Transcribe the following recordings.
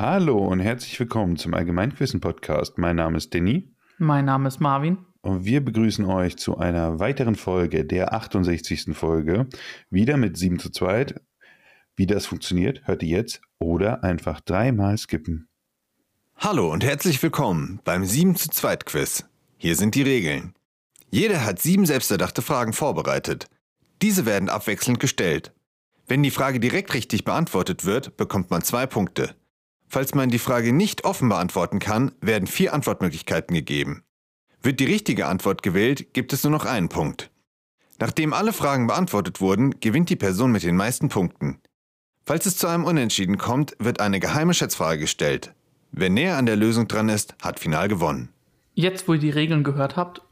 Hallo und herzlich willkommen zum Allgemeinquissen-Podcast. Mein Name ist Danny Mein Name ist Marvin. und wir begrüßen euch zu einer weiteren Folge, der 68. Folge. Wieder mit 7 zu 2. Wie das funktioniert, hört ihr jetzt oder einfach dreimal skippen. Hallo und herzlich willkommen beim 7 zu 2 Quiz. Hier sind die Regeln. Jeder hat sieben selbsterdachte Fragen vorbereitet. Diese werden abwechselnd gestellt. Wenn die Frage direkt richtig beantwortet wird, bekommt man zwei Punkte. Falls man die Frage nicht offen beantworten kann, werden vier Antwortmöglichkeiten gegeben. Wird die richtige Antwort gewählt, gibt es nur noch einen Punkt. Nachdem alle Fragen beantwortet wurden, gewinnt die Person mit den meisten Punkten. Falls es zu einem Unentschieden kommt, wird eine geheime Schätzfrage gestellt. Wer näher an der Lösung dran ist, hat final gewonnen. Jetzt, wo ihr die Regeln gehört habt,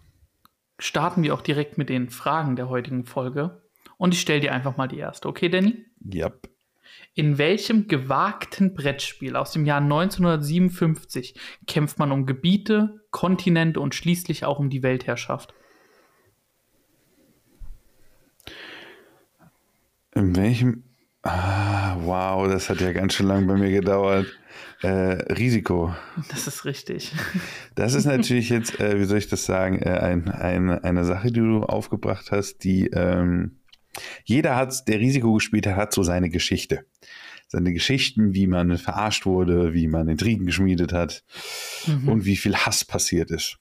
starten wir auch direkt mit den Fragen der heutigen Folge. Und ich stelle dir einfach mal die erste. Okay, Danny? Ja. In welchem gewagten Brettspiel aus dem Jahr 1957 kämpft man um Gebiete, Kontinente und schließlich auch um die Weltherrschaft? In welchem. Ah, wow, das hat ja ganz schön lang bei mir gedauert. Äh, Risiko. Das ist richtig. Das ist natürlich jetzt, äh, wie soll ich das sagen, äh, ein, ein, eine Sache, die du aufgebracht hast, die ähm, jeder hat, der Risiko gespielt hat, hat so seine Geschichte. Seine Geschichten, wie man verarscht wurde, wie man Intrigen geschmiedet hat Mhm. und wie viel Hass passiert ist.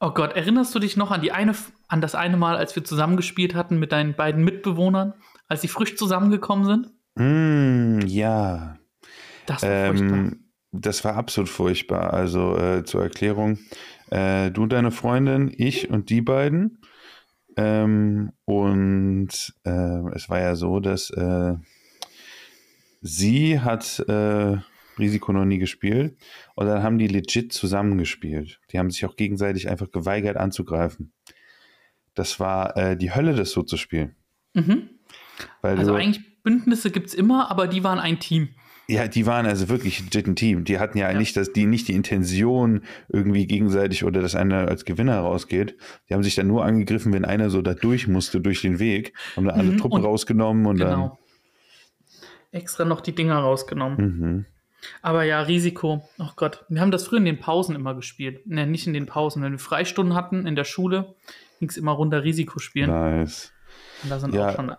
Oh Gott, erinnerst du dich noch an, die eine, an das eine Mal, als wir zusammengespielt hatten mit deinen beiden Mitbewohnern, als sie frisch zusammengekommen sind? Mm, ja, Das war furchtbar. ähm, das war absolut furchtbar. Also äh, zur Erklärung, äh, du, deine Freundin, ich und die beiden. Ähm, und äh, es war ja so, dass äh, sie hat äh, Risiko noch nie gespielt und dann haben die legit zusammengespielt. Die haben sich auch gegenseitig einfach geweigert anzugreifen. Das war äh, die Hölle, das so zu spielen. Mhm. Weil Also du, eigentlich Bündnisse gibt es immer, aber die waren ein Team. Ja, die waren also wirklich legit ein Team. Die hatten ja, Ja. nicht das, die nicht die Intention irgendwie gegenseitig oder dass einer als Gewinner rausgeht. Die haben sich dann nur angegriffen, wenn einer so da durch musste durch den Weg, haben dann alle Mhm, Truppen und- rausgenommen und Genau. Extra noch die Dinger rausgenommen. dann. Mhm. Aber ja, Risiko. Oh Gott. Wir haben das früher in den Pausen immer gespielt. Ne, nicht in den Pausen. Wenn wir Freistunden hatten in der Schule, ging es immer runter Risiko spielen. Nice. Und da sind Ja, auch schon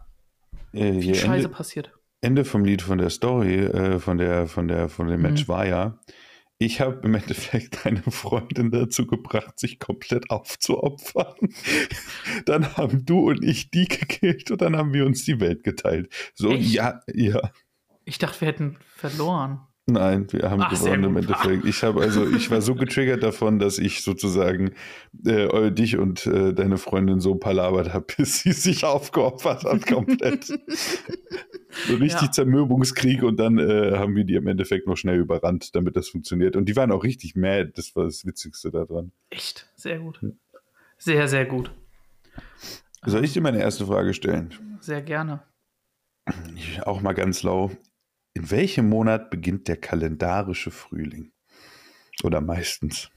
Äh, viel Scheiße Ende, passiert. Ende vom Lied von der Story, äh, von der, von der, von dem Match Mhm. war ja, ich habe im Endeffekt eine Freundin dazu gebracht, sich komplett aufzuopfern. Dann haben du und ich die gekillt und dann haben wir uns die Welt geteilt. So, Echt? ja, ja. Ich dachte, wir hätten verloren. Nein, wir haben Ach, gewonnen im. Endeffekt. Ich habe also, ich war so getriggert davon, dass ich sozusagen äh, dich und äh, deine Freundin so palabert habe, bis sie sich aufgeopfert hat komplett. so richtig Ja. Zermürbungskrieg und dann äh, haben wir die im Endeffekt noch schnell überrannt, damit das funktioniert. Und die waren auch richtig mad. Das war das Witzigste daran. Echt, sehr gut. Sehr, sehr gut. Soll ich dir meine erste Frage stellen? Sehr gerne. Ich, auch mal ganz lau. In welchem Monat beginnt der kalendarische Frühling? Oder meistens?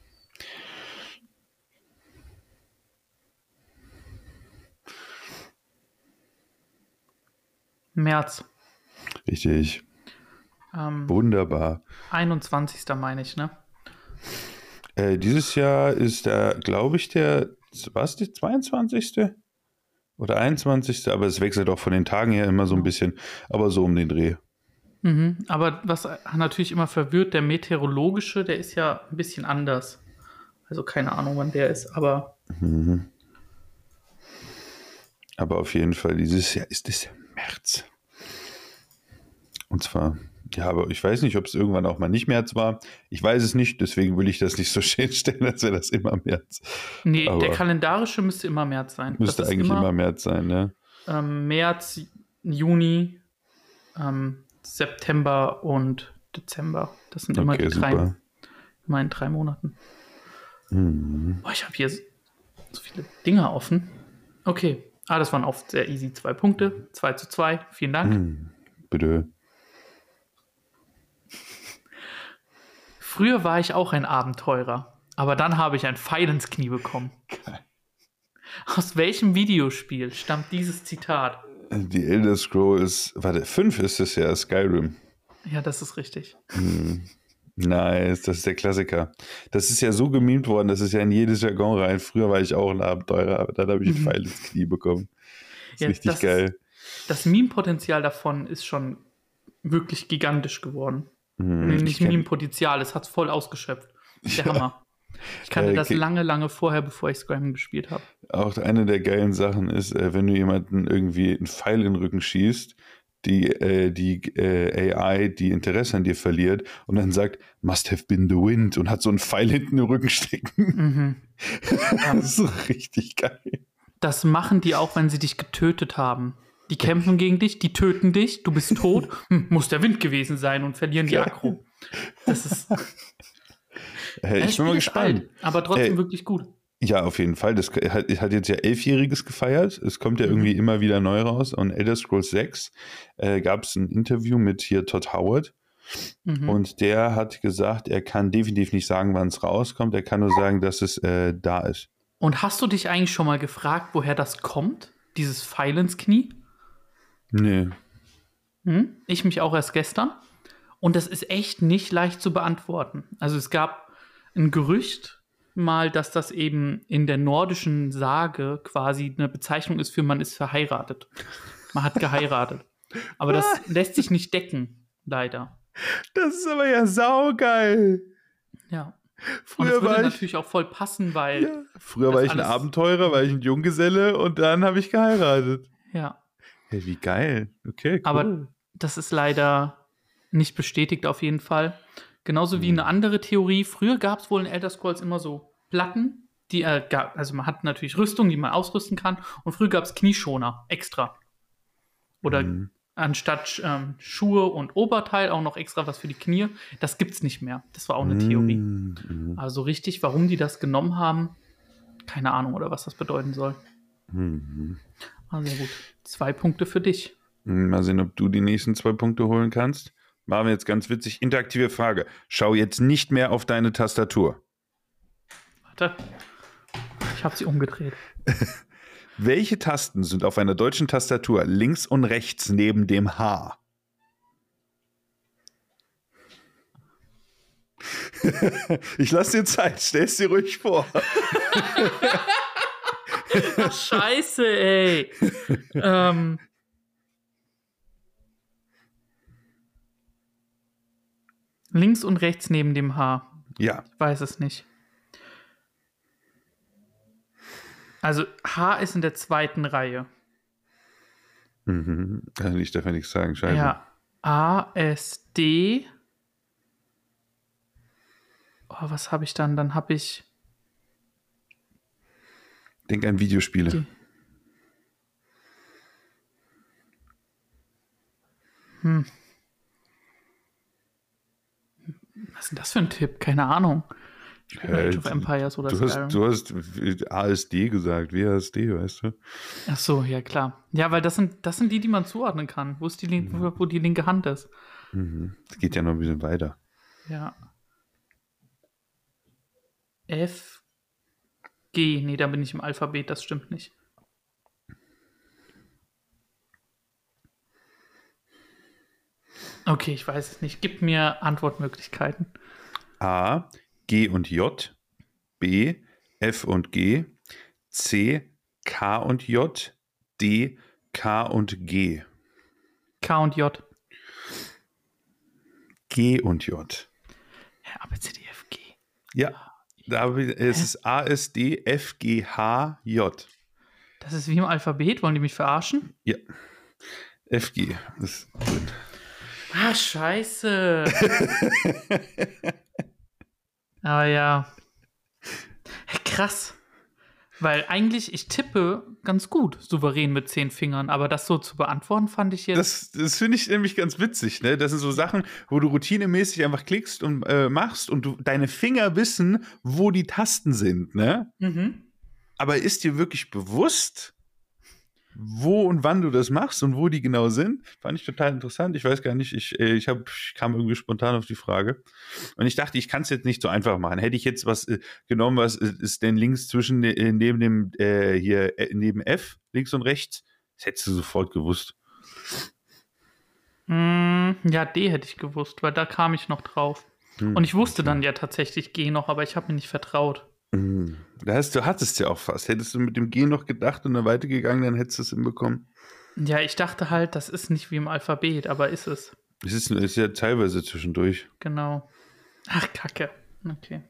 März. Richtig. Ähm, Wunderbar. 21. meine ich, ne? Äh, dieses Jahr ist der, glaube ich, der, was, der 22. oder 21. Aber es wechselt auch von den Tagen her immer so ein bisschen, aber so um den Dreh. Mhm. Aber was natürlich immer verwirrt, der meteorologische, der ist ja ein bisschen anders. Also keine Ahnung, wann der ist, aber Mhm. Aber auf jeden Fall, dieses Jahr ist es März. Und zwar, ja, aber ich weiß nicht, ob es irgendwann auch mal nicht März war. Ich weiß es nicht, deswegen will ich das nicht so schön stellen, als wäre das immer März. nee, Aber- der kalendarische müsste immer März sein. Müsste eigentlich immer, März sein, ne? ähm, März, Juni, ähm, September und Dezember. Das sind immer Okay, die drei, super. immer in drei Monaten. Mhm. Boah, ich habe hier so viele Dinge offen. Okay. Ah, das waren oft sehr easy. Zwei Punkte. 2 zu 2. Vielen Dank. Hm, bitte. Früher war ich auch ein Abenteurer. Aber dann habe ich ein Pfeil ins Knie bekommen. Aus welchem Videospiel stammt dieses Zitat? Die Elder Scrolls, warte, fünf ist es ja, Skyrim. Ja, das ist richtig. Hm. Nice, das ist der Klassiker. Das ist ja so gemimt worden, das ist ja in jedes Jargon rein. Früher war ich auch ein Abenteurer, aber dann habe ich ein Mhm. Pfeil ins Knie bekommen. Das ist Ja, richtig das geil. Das Meme-Potenzial davon ist schon wirklich gigantisch geworden. Hm, nicht Meme-Potenzial, es hat es voll ausgeschöpft. Der Ja. Hammer. Ich kannte Äh, das lange, lange vorher, bevor ich Scram gespielt habe. Auch eine der geilen Sachen ist, äh, wenn du jemanden irgendwie einen Pfeil in den Rücken schießt, die, äh, die äh, AI, die Interesse an dir verliert und dann sagt, must have been the wind und hat so einen Pfeil hinten im Rücken stecken. Mhm. das ist so richtig geil. Das machen die auch, wenn sie dich getötet haben. Die kämpfen gegen dich, die töten dich, du bist tot, hm, muss der Wind gewesen sein und verlieren die. Aggro. Das ist. Das ich bin mal gespannt. alt, aber trotzdem Äh, wirklich gut. Ja, auf jeden Fall. Das hat, hat jetzt ja Elfjähriges gefeiert. Es kommt ja Mhm. irgendwie immer wieder neu raus. Und Elder Scrolls 6 äh, gab es ein Interview mit hier Todd Howard. Mhm. Und der hat gesagt, er kann definitiv nicht sagen, wann es rauskommt. Er kann nur sagen, dass es äh, da ist. Und hast du dich eigentlich schon mal gefragt, woher das kommt? Dieses Pfeil ins Knie? Nee. Hm? Ich mich auch erst gestern. Und das ist echt nicht leicht zu beantworten. Also es gab ein Gerücht mal, dass das eben in der nordischen Sage quasi eine Bezeichnung ist für man ist verheiratet. Man hat geheiratet. Aber das lässt sich nicht decken, leider. Das ist aber ja saugeil. Ja. Früher war ich, natürlich auch voll passen, weil, ja, früher war ich ein Abenteurer, war ich ein Junggeselle und dann habe ich geheiratet. ja. Hey, wie geil. Okay, cool. Aber das ist leider nicht bestätigt auf jeden Fall. Genauso wie eine andere Theorie. Früher gab es wohl in Elder Scrolls immer so Platten, die äh, gab, also man hat natürlich Rüstung, die man ausrüsten kann. Und früher gab es Knieschoner extra. Oder Mhm. anstatt ähm, Schuhe und Oberteil auch noch extra was für die Knie. Das gibt's nicht mehr. Das war auch eine Theorie. Mhm. Also richtig, warum die das genommen haben, keine Ahnung oder was das bedeuten soll. Mhm. Sehr gut. Zwei Punkte für dich. Mal sehen, ob du die nächsten zwei Punkte holen kannst. Machen wir jetzt ganz witzig. Interaktive Frage. Schau jetzt nicht mehr auf deine Tastatur. Warte. Ich habe sie umgedreht. Welche Tasten sind auf einer deutschen Tastatur links und rechts neben dem H? ich lasse dir Zeit, stell's dir ruhig vor. Ach, scheiße, ey. ähm. Links und rechts neben dem H. Ja, Ich weiß es nicht. Also H ist in der zweiten Reihe. mhm. Also ich darf ja nichts sagen, scheiße. Ja. A, S, D. Oh, was habe ich dann? Dann habe ich. Denk an Videospiele. Die- Hm. Was ist denn das für ein Tipp? Keine Ahnung. Ich Äh, Age of Empires oder Du hast, du hast ASD gesagt, WASD, weißt du? Ach so, ja klar. Ja, weil das sind, das sind die, die man zuordnen kann. Wo ist die, lin- wo, wo die linke Hand ist. Mhm. Es geht ja noch ein bisschen weiter. Ja. F, G. Nee, da bin ich im Alphabet, das stimmt nicht. Okay, ich weiß es nicht. Gib mir Antwortmöglichkeiten. A, G und J, B, F und G, C, K und J, D, K und G. K und J. G und J. Ja, A, B, C, D, F, G. Ja, da ich, es ist A, S, D, F, G, H, J. Das ist wie im Alphabet. Wollen die mich verarschen? Ja, F, G. Das ist drin. Ah, scheiße. Aber ja. Krass. Weil eigentlich, ich tippe ganz gut, souverän mit zehn Fingern, aber das so zu beantworten, fand ich jetzt. Das, das finde ich nämlich ganz witzig. Ne? Das sind so Sachen, wo du routinemäßig einfach klickst und äh, machst und du, deine Finger wissen, wo die Tasten sind. Ne? mhm. Aber ist dir wirklich bewusst, wo und wann du das machst und wo die genau sind? Fand ich total interessant. Ich weiß gar nicht, ich, äh, ich, hab, ich kam irgendwie spontan auf die Frage. Und ich dachte, ich kann es jetzt nicht so einfach machen. Hätte ich jetzt was äh, genommen, was äh, ist denn links zwischen äh, neben dem hier neben F, links und rechts, das hättest du sofort gewusst. Mm, ja, D hätte ich gewusst, weil da kam ich noch drauf. Hm, Und ich wusste dann ja tatsächlich G noch, aber ich habe mir nicht vertraut. Hm. Da hast, du hattest ja auch fast. Hättest du mit dem G noch gedacht und dann weitergegangen, dann hättest du es hinbekommen. Ja, ich dachte halt, das ist nicht wie im Alphabet, aber ist es. Es ist, ist ja teilweise zwischendurch. Genau. Ach, Kacke. Okay.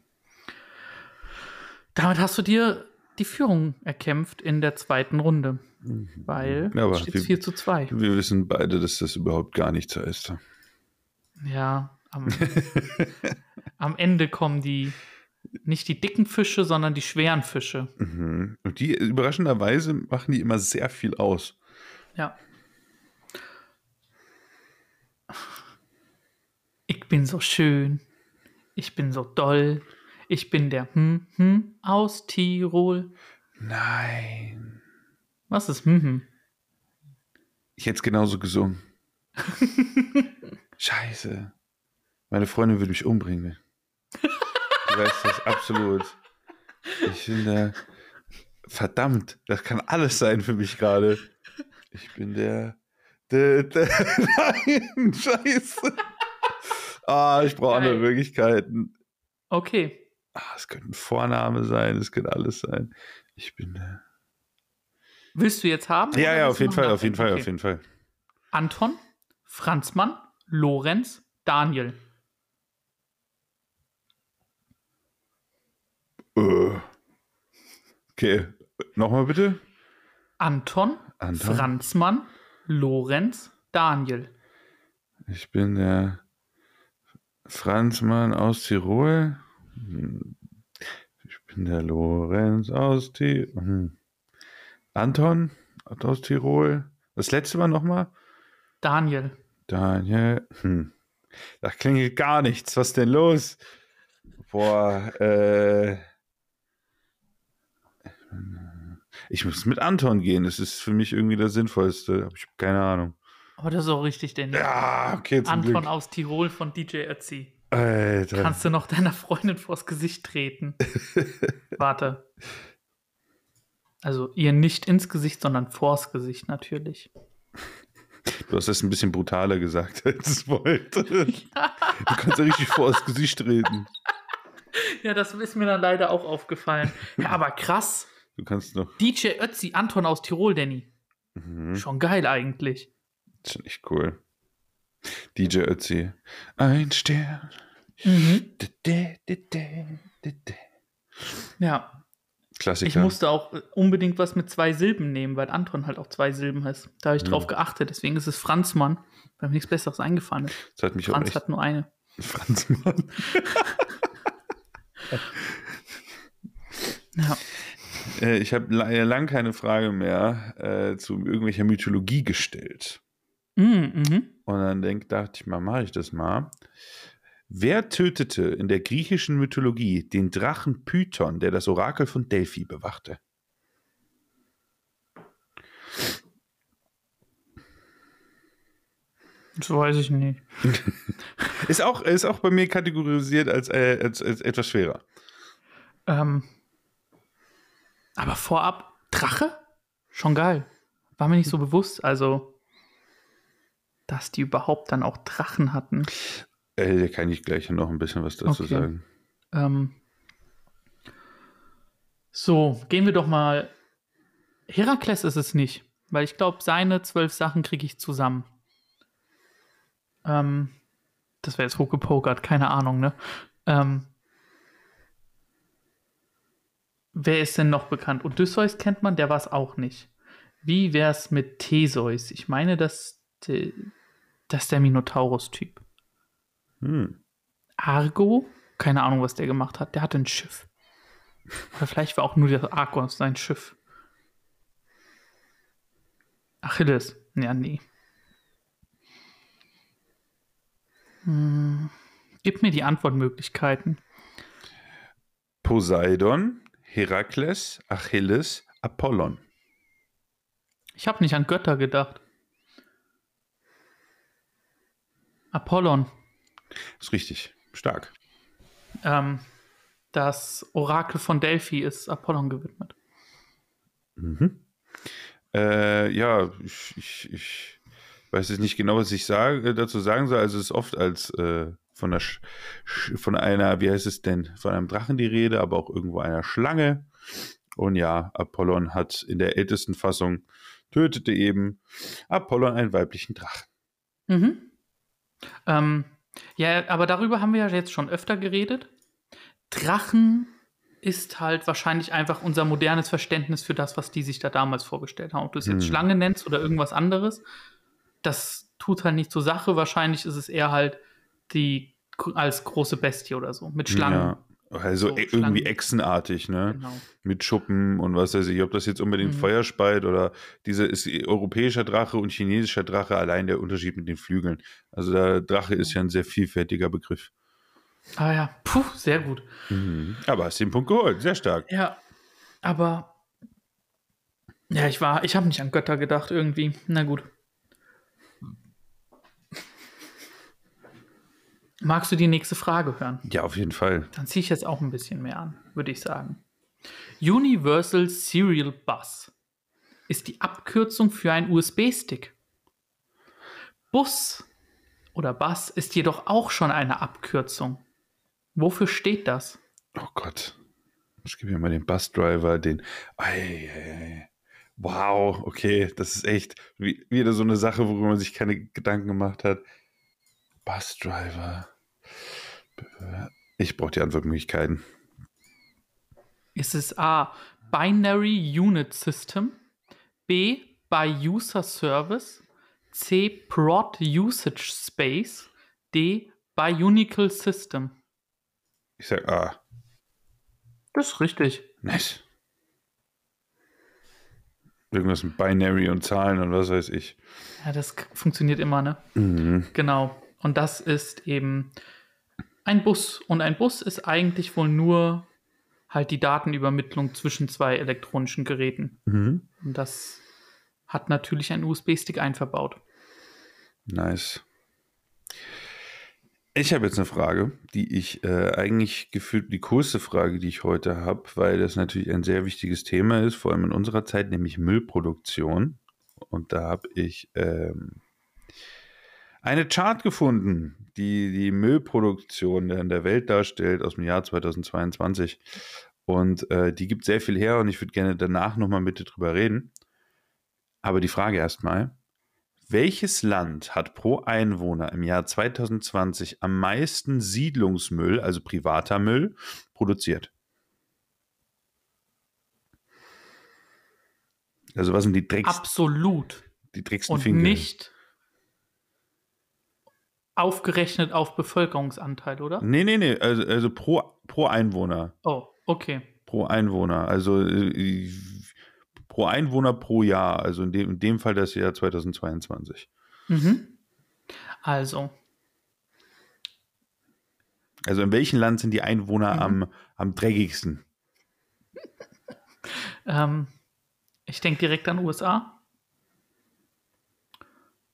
Damit hast du dir die Führung erkämpft in der zweiten Runde. Weil Ja, aber steht wir- 4 zu 2. Wir wissen beide, dass das überhaupt gar nichts heißt. Ja, am, am Ende kommen die nicht die dicken Fische, sondern die schweren Fische. Mhm. Und die überraschenderweise machen die immer sehr viel aus. Ja. Ich bin so schön. Ich bin so doll. Ich bin der hm, hm aus Tirol. Nein. Was ist hm, hm? Ich hätte es genauso gesungen. Scheiße. Meine Freundin würde mich umbringen. Du weißt das absolut. Ich finde, verdammt, das kann alles sein für mich gerade. Ich bin der. der, der nein, scheiße. Ah, ich brauche andere. Möglichkeiten. Okay. Ah, es könnte ein Vorname sein, es könnte alles sein. Ich bin der. Willst du jetzt haben? Ja, ja, auf jeden Fall, auf jeden? Fall, Okay. auf jeden Fall. Anton, Franzmann, Lorenz, Daniel. Okay, nochmal bitte. Anton, Anton. Franzmann, Lorenz, Daniel. Ich bin der Franzmann aus Tirol. Ich bin der Lorenz aus Tirol. Hm. Anton aus Tirol. Das letzte war nochmal. Daniel. Daniel. Hm. Da klingelt gar nichts. Was denn los? Boah, äh. Ich muss mit Anton gehen. Das ist für mich irgendwie das Sinnvollste. Aber ich habe keine Ahnung. Aber das ist auch richtig, Danny. Ja, okay, zum Anton Glück. aus Tirol von DJ Ötzi. Alter. Kannst du noch deiner Freundin vors Gesicht treten? Warte. Also ihr nicht ins Gesicht, sondern vors Gesicht natürlich. Du hast das ein bisschen brutaler gesagt, als es wollte. Du kannst ja richtig vor das Gesicht treten. Ja, das ist mir dann leider auch aufgefallen. Ja, aber krass. Du kannst noch. DJ Ötzi, Anton aus Tirol, Danny. Mhm. Schon geil eigentlich. Das ist echt cool. DJ Ötzi. Ein Stern. Mhm. Ja, Klassiker. ich musste auch unbedingt was mit zwei Silben nehmen, weil Anton halt auch zwei Silben heißt. Da habe ich drauf Mhm. geachtet. Deswegen ist es Franzmann, weil mir nichts Besseres eingefallen ist. das hat mich Franz echt. hat nur eine. Franz Mann. Ja. Äh, ich habe lang keine Frage mehr äh, zu irgendwelcher Mythologie gestellt. Mhm, mhm. Und dann denk, dachte ich mal, mache ich das mal. Wer tötete in der griechischen Mythologie den Drachen Python, der das Orakel von Delphi bewachte? Das weiß ich nicht. Ist auch, ist auch bei mir kategorisiert als, äh, als, als etwas schwerer. Ähm, aber vorab, Drache? Schon geil. War mir nicht so bewusst, also, dass die überhaupt dann auch Drachen hatten. Äh, da kann ich gleich noch ein bisschen was dazu Okay. sagen. Ähm, so, gehen wir doch mal. Herakles ist es nicht, weil ich glaube, seine zwölf Sachen kriege ich zusammen. Ähm, das wäre jetzt hochgepokert, keine Ahnung, ne? Ähm, wer ist denn noch bekannt? Odysseus kennt man, der war es auch nicht. Wie wäre es mit Theseus? Ich meine, dass de, das ist der Minotaurus-Typ. Hm. Argo, keine Ahnung, was der gemacht hat. Der hatte ein Schiff. Oder vielleicht war auch nur der Argos sein Schiff. Achilles. Ja, nee. Hm. Gib mir die Antwortmöglichkeiten. Poseidon, Herakles, Achilles, Apollon. Ich habe nicht an Götter gedacht. Apollon. Ist richtig. Stark. Ähm, das Orakel von Delphi ist Apollon gewidmet. Mhm. Äh, ja, ich, ich, ich weiß jetzt nicht genau, was ich sage, dazu sagen soll. Also es ist oft als äh, von, der Sch von einer, wie heißt es denn, von einem Drachen die Rede, aber auch irgendwo einer Schlange. Und ja, Apollon hat in der ältesten Fassung tötete eben Apollon einen weiblichen Drachen. Mhm. Ähm, ja, aber darüber haben wir ja jetzt schon öfter geredet. Drachen ist halt wahrscheinlich einfach unser modernes Verständnis für das, was die sich da damals vorgestellt haben. Ob du es jetzt Hm. Schlange nennst oder irgendwas anderes, das tut halt nicht zur Sache. Wahrscheinlich ist es eher halt die als große Bestie oder so. Mit Schlangen. Ja. Also So, e- Schlangen. irgendwie Echsenartig, ne? Genau. Mit Schuppen und was weiß ich, ob das jetzt unbedingt Mhm. Feuer speit oder diese ist europäischer Drache und chinesischer Drache allein der Unterschied mit den Flügeln. Also der Drache ist ja ein sehr vielfältiger Begriff. Ah ja, puh, sehr gut. Mhm. Aber hast den Punkt geholt, sehr stark. Ja, aber ja, ich war, ich habe nicht an Götter gedacht irgendwie. Na gut. Magst du die nächste Frage hören? Ja, auf jeden Fall. Dann ziehe ich jetzt auch ein bisschen mehr an, würde ich sagen. Universal Serial Bus ist die Abkürzung für einen USB-Stick. Bus oder Bus ist jedoch auch schon eine Abkürzung. Wofür steht das? Oh Gott. Ich gebe mir mal den Busdriver, den. Ei, ei, ei. Wow, okay, das ist echt wie, wieder so eine Sache, worüber man sich keine Gedanken gemacht hat. Busdriver. Ich brauche die Antwortmöglichkeiten. Ist es A. Binary Unit System, B. By User Service, C. Prod Usage Space, D. Bionicle System. Ich sag ah, Das ist richtig. nice. Irgendwas mit Binary und Zahlen und was weiß ich. Ja, das funktioniert immer, ne? Mhm. Genau. Und das ist eben ein Bus. Und ein Bus ist eigentlich wohl nur halt die Datenübermittlung zwischen zwei elektronischen Geräten. Mhm. Und das hat natürlich ein USB-Stick einverbaut. Nice. Ich habe jetzt eine Frage, die ich äh, eigentlich gefühlt die coolste Frage, die ich heute habe, weil das natürlich ein sehr wichtiges Thema ist, vor allem in unserer Zeit, nämlich Müllproduktion. Und da habe ich ähm, eine Chart gefunden, die die Müllproduktion in der Welt darstellt aus dem Jahr 2022. Und äh, die gibt sehr viel her und ich würde gerne danach nochmal mit dir drüber reden. Aber die Frage erstmal, welches Land hat pro Einwohner im Jahr 2020 am meisten Siedlungsmüll, also privater Müll, produziert? Also was sind die, Drecks, Absolut. die drecksten Und Finger? nicht aufgerechnet auf Bevölkerungsanteil, oder? Nee, nee, nee, also, also pro, pro Einwohner. Oh, okay. Pro Einwohner. Also äh, pro Einwohner pro Jahr. Also in dem, in dem Fall das Jahr 2022. Mhm. Also, Also in welchem Land sind die Einwohner Mhm. am, am dreckigsten? ähm, ich denke direkt an USA,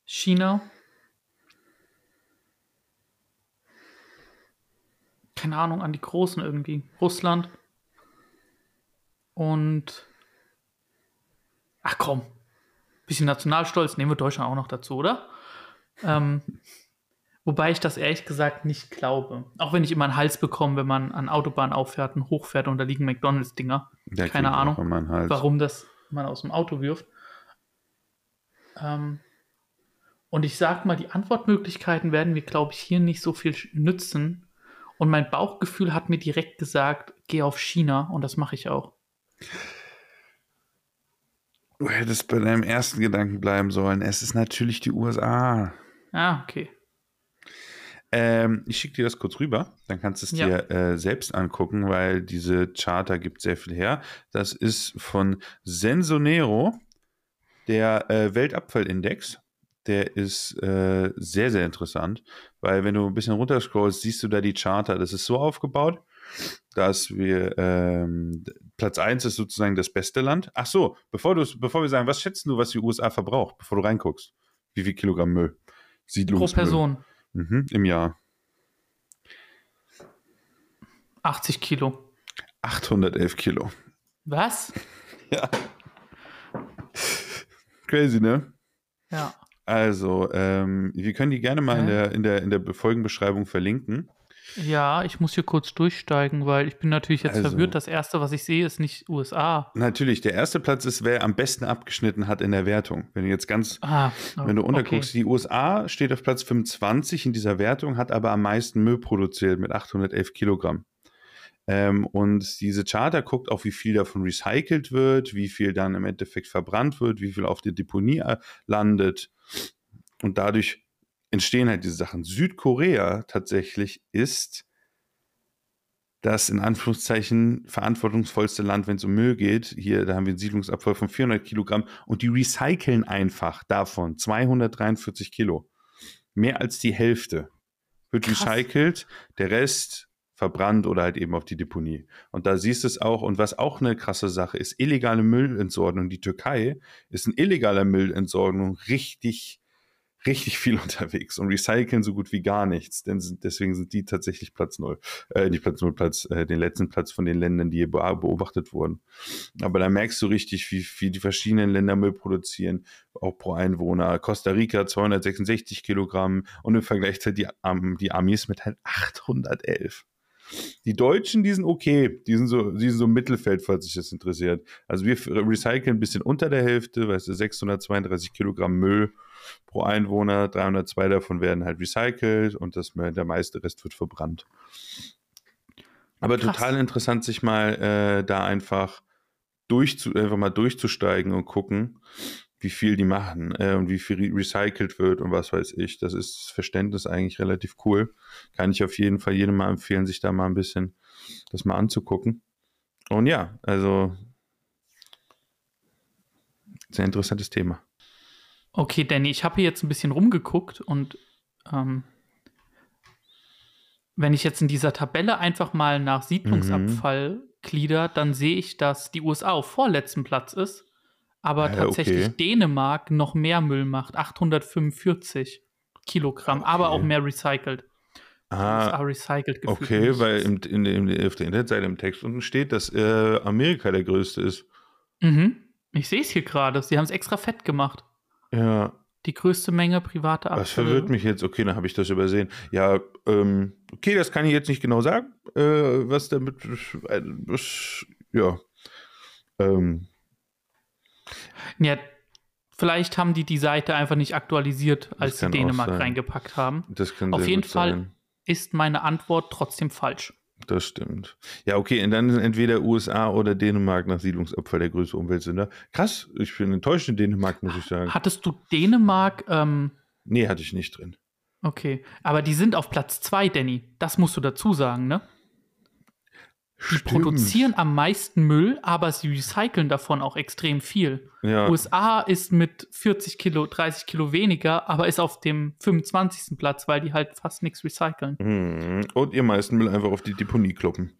China, keine Ahnung, an die Großen irgendwie, Russland und ach komm, bisschen Nationalstolz, nehmen wir Deutschland auch noch dazu, oder? Ähm, wobei ich das ehrlich gesagt nicht glaube. Auch wenn ich immer einen Hals bekomme, wenn man an Autobahn auffährt und hochfährt und da liegen McDonalds-Dinger. Keine Ahnung, warum das man aus dem Auto wirft. Ähm, und ich sag mal, die Antwortmöglichkeiten werden mir, glaube ich, hier nicht so viel nützen. Und mein Bauchgefühl hat mir direkt gesagt, geh auf China und das mache ich auch. Du hättest bei deinem ersten Gedanken bleiben sollen. Es ist natürlich die USA. Ah, okay. Ähm, ich schicke dir das kurz rüber, dann kannst du es Ja. dir äh, selbst angucken, weil diese Charta gibt sehr viel her. Das ist von Sensonero, der äh, Weltabfallindex. Der ist äh, sehr, sehr interessant, weil wenn du ein bisschen runterscrollst, siehst du da die Charta. Das ist so aufgebaut, dass wir ähm, Platz 1 ist sozusagen das beste Land. Ach so, bevor, du, bevor wir sagen, was schätzt du, was die USA verbraucht, bevor du reinguckst? Wie viel Kilogramm Müll? Pro Siedlungsmüll. Person Mhm, Im Jahr. 80 Kilo. 811 Kilo. Was? Ja. Crazy, ne? Ja. Also, ähm, wir können die gerne mal in der, in der, in der Folgenbeschreibung verlinken. Ja, ich muss hier kurz durchsteigen, weil ich bin natürlich jetzt Also- verwirrt. Das erste, was ich sehe, ist nicht USA. Natürlich, der erste Platz ist, wer am besten abgeschnitten hat in der Wertung. Wenn du jetzt ganz, Ah, wenn du unterguckst, die USA steht auf Platz 25 in dieser Wertung, hat aber am meisten Müll produziert mit 811 Kilogramm. Ähm, und diese Charta guckt auch, wie viel davon recycelt wird, wie viel dann im Endeffekt verbrannt wird, wie viel auf der Deponie äh, landet. Und dadurch entstehen halt diese Sachen. Südkorea tatsächlich ist das in Anführungszeichen verantwortungsvollste Land, wenn es um Müll geht. Hier, da haben wir einen Siedlungsabfall von 400 Kilogramm und die recyceln einfach davon 243 Kilo. Mehr als die Hälfte wird Krass. recycelt, der Rest verbrannt oder halt eben auf die Deponie. Und da siehst du es auch. Und was auch eine krasse Sache ist, illegale Müllentsorgung. Die Türkei ist in illegaler Müllentsorgung richtig, richtig viel unterwegs und recyceln so gut wie gar nichts. Denn deswegen sind die tatsächlich Platz null, äh, nicht Platz null, Platz, äh, den letzten Platz von den Ländern, die hier beobachtet wurden. Aber da merkst du richtig, wie viel die verschiedenen Länder Müll produzieren, auch pro Einwohner. Costa Rica 266 Kilogramm und im Vergleich die, Am- die Amis mit halt 811. Die Deutschen, die sind okay. Die sind so, die sind so im Mittelfeld, falls sich das interessiert. Also wir recyceln ein bisschen unter der Hälfte, weißt du, 632 Kilogramm Müll pro Einwohner, 302 davon werden halt recycelt und das, der meiste Rest wird verbrannt. Aber Krass. total interessant, sich mal äh, da einfach, durchzu, einfach mal durchzusteigen und gucken, wie viel die machen äh, und wie viel re recycelt wird und was weiß ich. Das ist das Verständnis eigentlich relativ cool. Kann ich auf jeden Fall jedem mal empfehlen, sich da mal ein bisschen das mal anzugucken. Und ja, also sehr interessantes Thema. Okay, Danny, ich habe hier jetzt ein bisschen rumgeguckt und ähm, wenn ich jetzt in dieser Tabelle einfach mal nach Siedlungsabfall glieder, dann sehe ich, dass die USA auf vorletzten Platz ist, aber Äh, tatsächlich okay. Dänemark noch mehr Müll macht, 845 Kilogramm, aber Okay. auch mehr recycelt. Ah, USA recycelt Okay, nichts. weil im, in, in, auf der Internetseite im Text unten steht, dass äh, Amerika der größte ist. Mhm. Ich sehe es hier gerade. Sie haben es extra fett gemacht. Ja, Die größte Menge private Abfälle. was verwirrt mich jetzt? Okay, dann habe ich das übersehen. Ja, ähm, okay, das kann ich jetzt nicht genau sagen, äh, was damit, äh, ja, ähm, Ja, vielleicht haben die die Seite einfach nicht aktualisiert, als sie Dänemark reingepackt haben. das kann Auf jeden Fall sein. ist meine Antwort trotzdem falsch. Das stimmt. Ja, okay, und dann sind entweder USA oder Dänemark nach Siedlungsabfall der größte Umweltsünder. Krass, ich bin enttäuscht in Dänemark, muss ich sagen. Hattest du Dänemark, ähm, Nee, hatte ich nicht drin. okay, aber die sind auf Platz 2, Danny. Das musst du dazu sagen, ne? Die Stimmt. produzieren am meisten Müll, aber sie recyceln davon auch extrem viel. ja. USA ist mit 40 Kilo, 30 Kilo weniger, aber ist auf dem 25. Platz, weil die halt fast nichts recyceln. Mhm. Und ihr meisten Müll einfach auf die Deponie kloppen.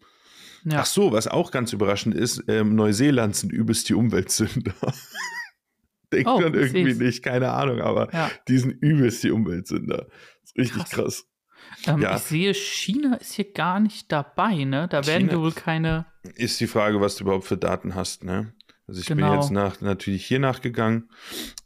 Ja. Ach so, was auch ganz überraschend ist, ähm, Neuseeland sind übelst die Umweltsünder. Denkt Oh, man irgendwie nicht, keine Ahnung, aber Ja. die sind übelst die Umweltsünder. Das ist richtig Krass. krass. Ähm, Ja. Ich sehe, China ist hier gar nicht dabei, ne? Da werden China- wir wohl keine. Ist die Frage, was du überhaupt für Daten hast, ne? Also ich Genau. bin jetzt nach, natürlich hier nachgegangen.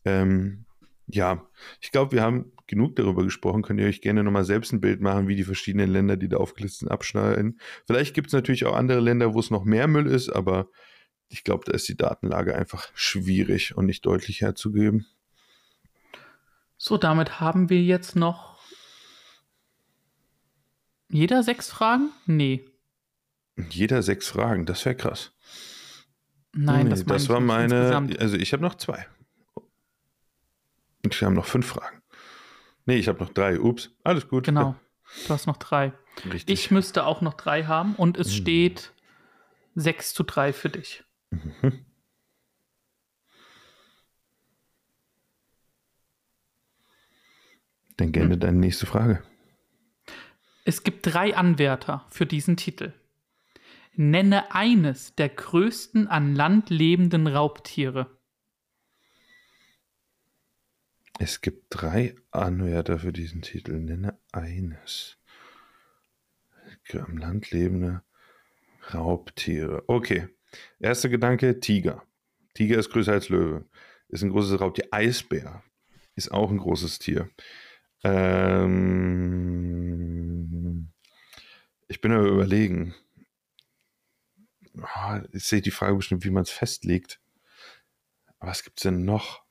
Ähm, ja, ich glaube, wir haben genug darüber gesprochen. Könnt ihr euch gerne nochmal selbst ein Bild machen, wie die verschiedenen Länder, die da aufgelistet sind, abschneiden. Vielleicht gibt es natürlich auch andere Länder, wo es noch mehr Müll ist, aber ich glaube, da ist die Datenlage einfach schwierig und nicht deutlich herzugeben. So, damit haben wir jetzt noch. Jeder sechs Fragen? Nee. Jeder sechs Fragen, das wäre krass. Nein, Nee, das, das war meine. insgesamt. Also ich habe noch zwei. Und wir haben noch fünf Fragen. Nee, ich habe noch drei. Ups, alles gut. Genau. Du hast noch drei. Richtig. Ich müsste auch noch drei haben und es Mhm. steht 6 zu 3 für dich. Mhm. Dann gerne Hm. deine nächste Frage. Es gibt drei Anwärter für diesen Titel. Nenne eines der größten an Land lebenden Raubtiere. Es gibt drei Anwärter für diesen Titel. Nenne eines. Am Land lebende Raubtiere. Okay. Erster Gedanke: Tiger. Tiger ist größer als Löwe. Ist ein großes Raubtier. Eisbär. ist auch ein großes Tier. Ähm, ich bin aber überlegen. Oh, ich sehe die Frage bestimmt, wie man es festlegt. Was gibt es denn noch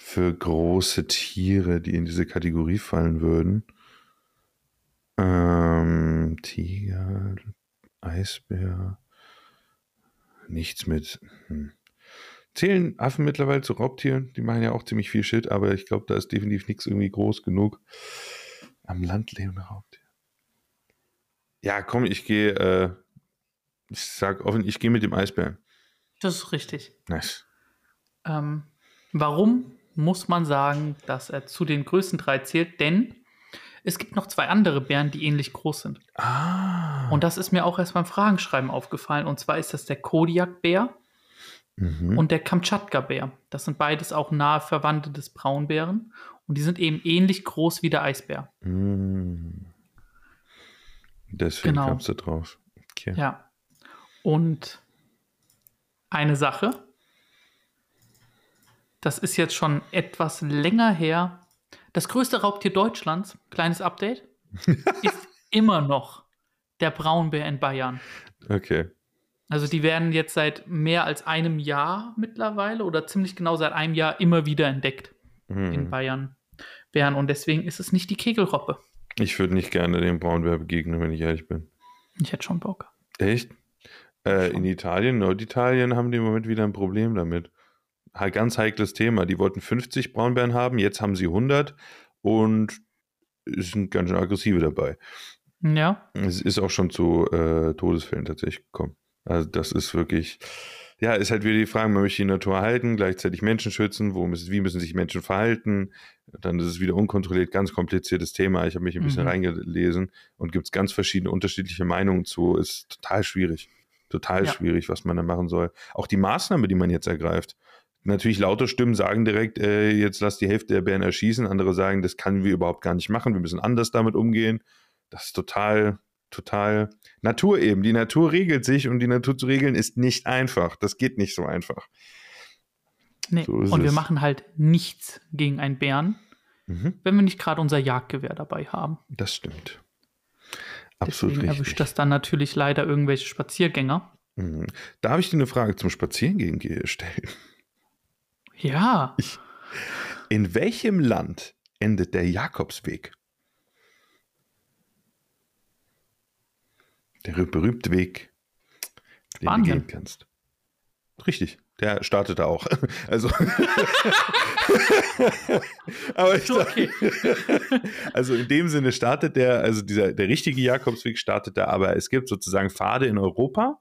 für große Tiere, die in diese Kategorie fallen würden? Ähm, Tiger, Eisbär, nichts mit. Hm. Zählen Affen mittlerweile zu Raubtieren? Die machen ja auch ziemlich viel Shit, aber ich glaube, da ist definitiv nichts irgendwie groß genug. Am Land lebende Raubtier. Ja, komm, ich gehe, äh, ich sag offen, ich gehe mit dem Eisbären. Das ist richtig. Nice. Ähm, warum muss man sagen, dass er zu den größten drei zählt? Denn es gibt noch zwei andere Bären, die ähnlich groß sind. Ah. Und das ist mir auch erst beim Fragenschreiben aufgefallen. Und zwar ist das der Kodiak-Bär Mhm. und der Kamtschatka-Bär. Das sind beides auch nahe Verwandte des Braunbären. Und die sind eben ähnlich groß wie der Eisbär. Mm. Deswegen Genau. kamst du drauf. Okay. Ja. Und eine Sache, das ist jetzt schon etwas länger her. Das größte Raubtier Deutschlands, kleines Update, ist immer noch der Braunbär in Bayern. Okay. Also die werden jetzt seit mehr als einem Jahr mittlerweile oder ziemlich genau seit einem Jahr immer wieder entdeckt in Hm. Bayern. Bären und deswegen ist es nicht die Kegelroppe. Ich würde nicht gerne dem Braunbär begegnen, wenn ich ehrlich bin. Ich hätte schon Bock. Echt? Äh, in Italien, Norditalien haben die im Moment wieder ein Problem damit. Ganz heikles Thema. Die wollten 50 Braunbären haben, jetzt haben sie 100 und sind ganz schön aggressive dabei. Ja, Es ist auch schon zu äh, Todesfällen tatsächlich gekommen. Also das ist wirklich, ja, ist halt wieder die Frage, man möchte die Natur halten, gleichzeitig Menschen schützen, wo müssen, wie müssen sich Menschen verhalten, dann ist es wieder unkontrolliert, ganz kompliziertes Thema. Ich habe mich ein bisschen Mhm. reingelesen und gibt es ganz verschiedene unterschiedliche Meinungen zu. Ist total schwierig. Total Ja. schwierig, was man da machen soll. Auch die Maßnahme, die man jetzt ergreift. Natürlich laute Stimmen sagen direkt, äh, jetzt lass die Hälfte der Bären erschießen. Andere sagen, das können wir überhaupt gar nicht machen. Wir müssen anders damit umgehen. Das ist total, total Natur eben. Die Natur regelt sich und die Natur zu regeln ist nicht einfach. Das geht nicht so einfach. nee. So und wir es. machen halt nichts gegen einen Bären, Mhm, wenn wir nicht gerade unser Jagdgewehr dabei haben. das stimmt. Absolut Deswegen richtig. erwischt das dann natürlich leider irgendwelche Spaziergänger. Mhm. Darf ich dir eine Frage zum Spazierengehen ge- stellen? Ja, In welchem Land endet der Jakobsweg? Der berühmte Weg, den du Spanien. gehen kannst. Richtig, der startet da auch. Also, aber ich sag, okay. also in dem Sinne startet der, also dieser der richtige Jakobsweg startet da, aber es gibt sozusagen Pfade in Europa,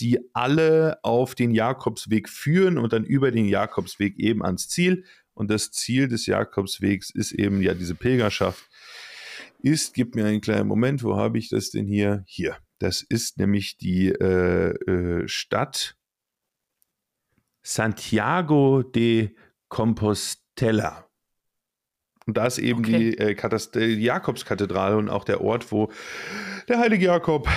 die alle auf den Jakobsweg führen und dann über den Jakobsweg eben ans Ziel. Und das Ziel des Jakobswegs ist eben ja diese Pilgerschaft. Ist, gib mir einen kleinen Moment, wo habe ich das denn hier? Hier. Das ist nämlich die äh, äh, Stadt Santiago de Compostela. Und da ist eben Okay. die, äh, Katast- die Jakobskathedrale und auch der Ort, wo der heilige Jakob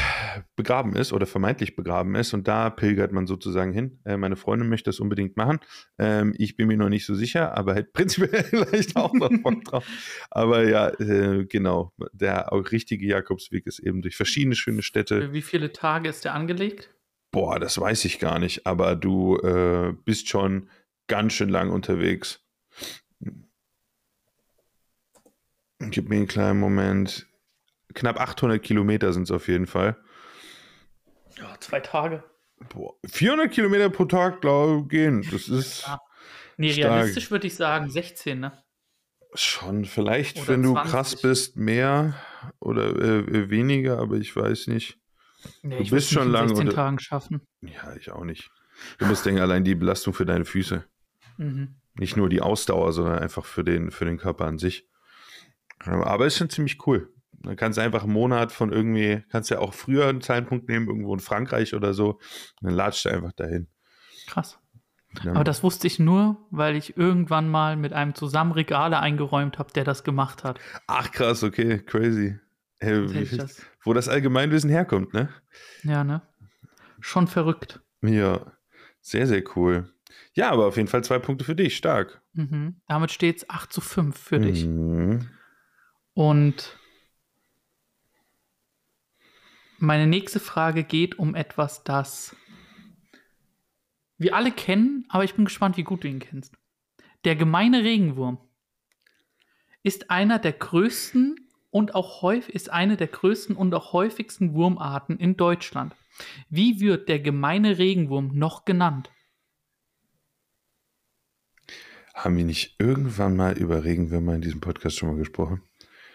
begraben ist oder vermeintlich begraben ist. Und da pilgert man sozusagen hin. Äh, meine Freundin möchte das unbedingt machen. Ähm, ich bin mir noch nicht so sicher, aber hätte prinzipiell vielleicht auch noch Bock drauf. Aber ja, äh, genau. Der auch richtige Jakobsweg ist eben durch verschiedene schöne Städte. Für wie viele Tage ist der angelegt? Boah, das weiß ich gar nicht, aber du äh, bist schon ganz schön lang unterwegs. Gib mir einen kleinen Moment. Knapp 800 Kilometer sind es auf jeden Fall. Ja, zwei Tage. Boah, 400 Kilometer pro Tag, glaube ich, gehen. Das ist Ja. Nee, realistisch würde ich sagen 16, ne? schon vielleicht, Oder wenn du 20. krass bist, mehr oder äh, weniger, aber ich weiß nicht. Nee, Du ich bist schon lange 16 unter- Tagen schaffen. Ja, ich auch nicht. Du musst denken, allein die Belastung für deine Füße. Mhm. Nicht nur die Ausdauer, sondern einfach für den, für den Körper an sich. Aber ist schon ziemlich cool. Dann kannst du einfach einen Monat von irgendwie, kannst ja auch früher einen Zeitpunkt nehmen, irgendwo in Frankreich oder so. Dann latscht du einfach dahin. Krass. Ja. Aber das wusste ich nur, weil ich irgendwann mal mit einem zusammen Regale eingeräumt habe, der das gemacht hat. Ach krass, okay, crazy. Hey, wie das. wo das Allgemeinwissen herkommt, ne? Ja, ne? Schon verrückt. Ja, sehr, sehr cool. Ja, aber auf jeden Fall zwei Punkte für dich, stark. Mhm. Damit steht es 8 zu 5 für dich. Und meine nächste Frage geht um etwas, das wir alle kennen, aber ich bin gespannt, wie gut du ihn kennst. Der gemeine Regenwurm ist einer der größten und auch häufig ist eine der größten und auch häufigsten Wurmarten in Deutschland. Wie wird der gemeine Regenwurm noch genannt? Haben wir nicht irgendwann mal über Regenwürmer in diesem Podcast schon mal gesprochen?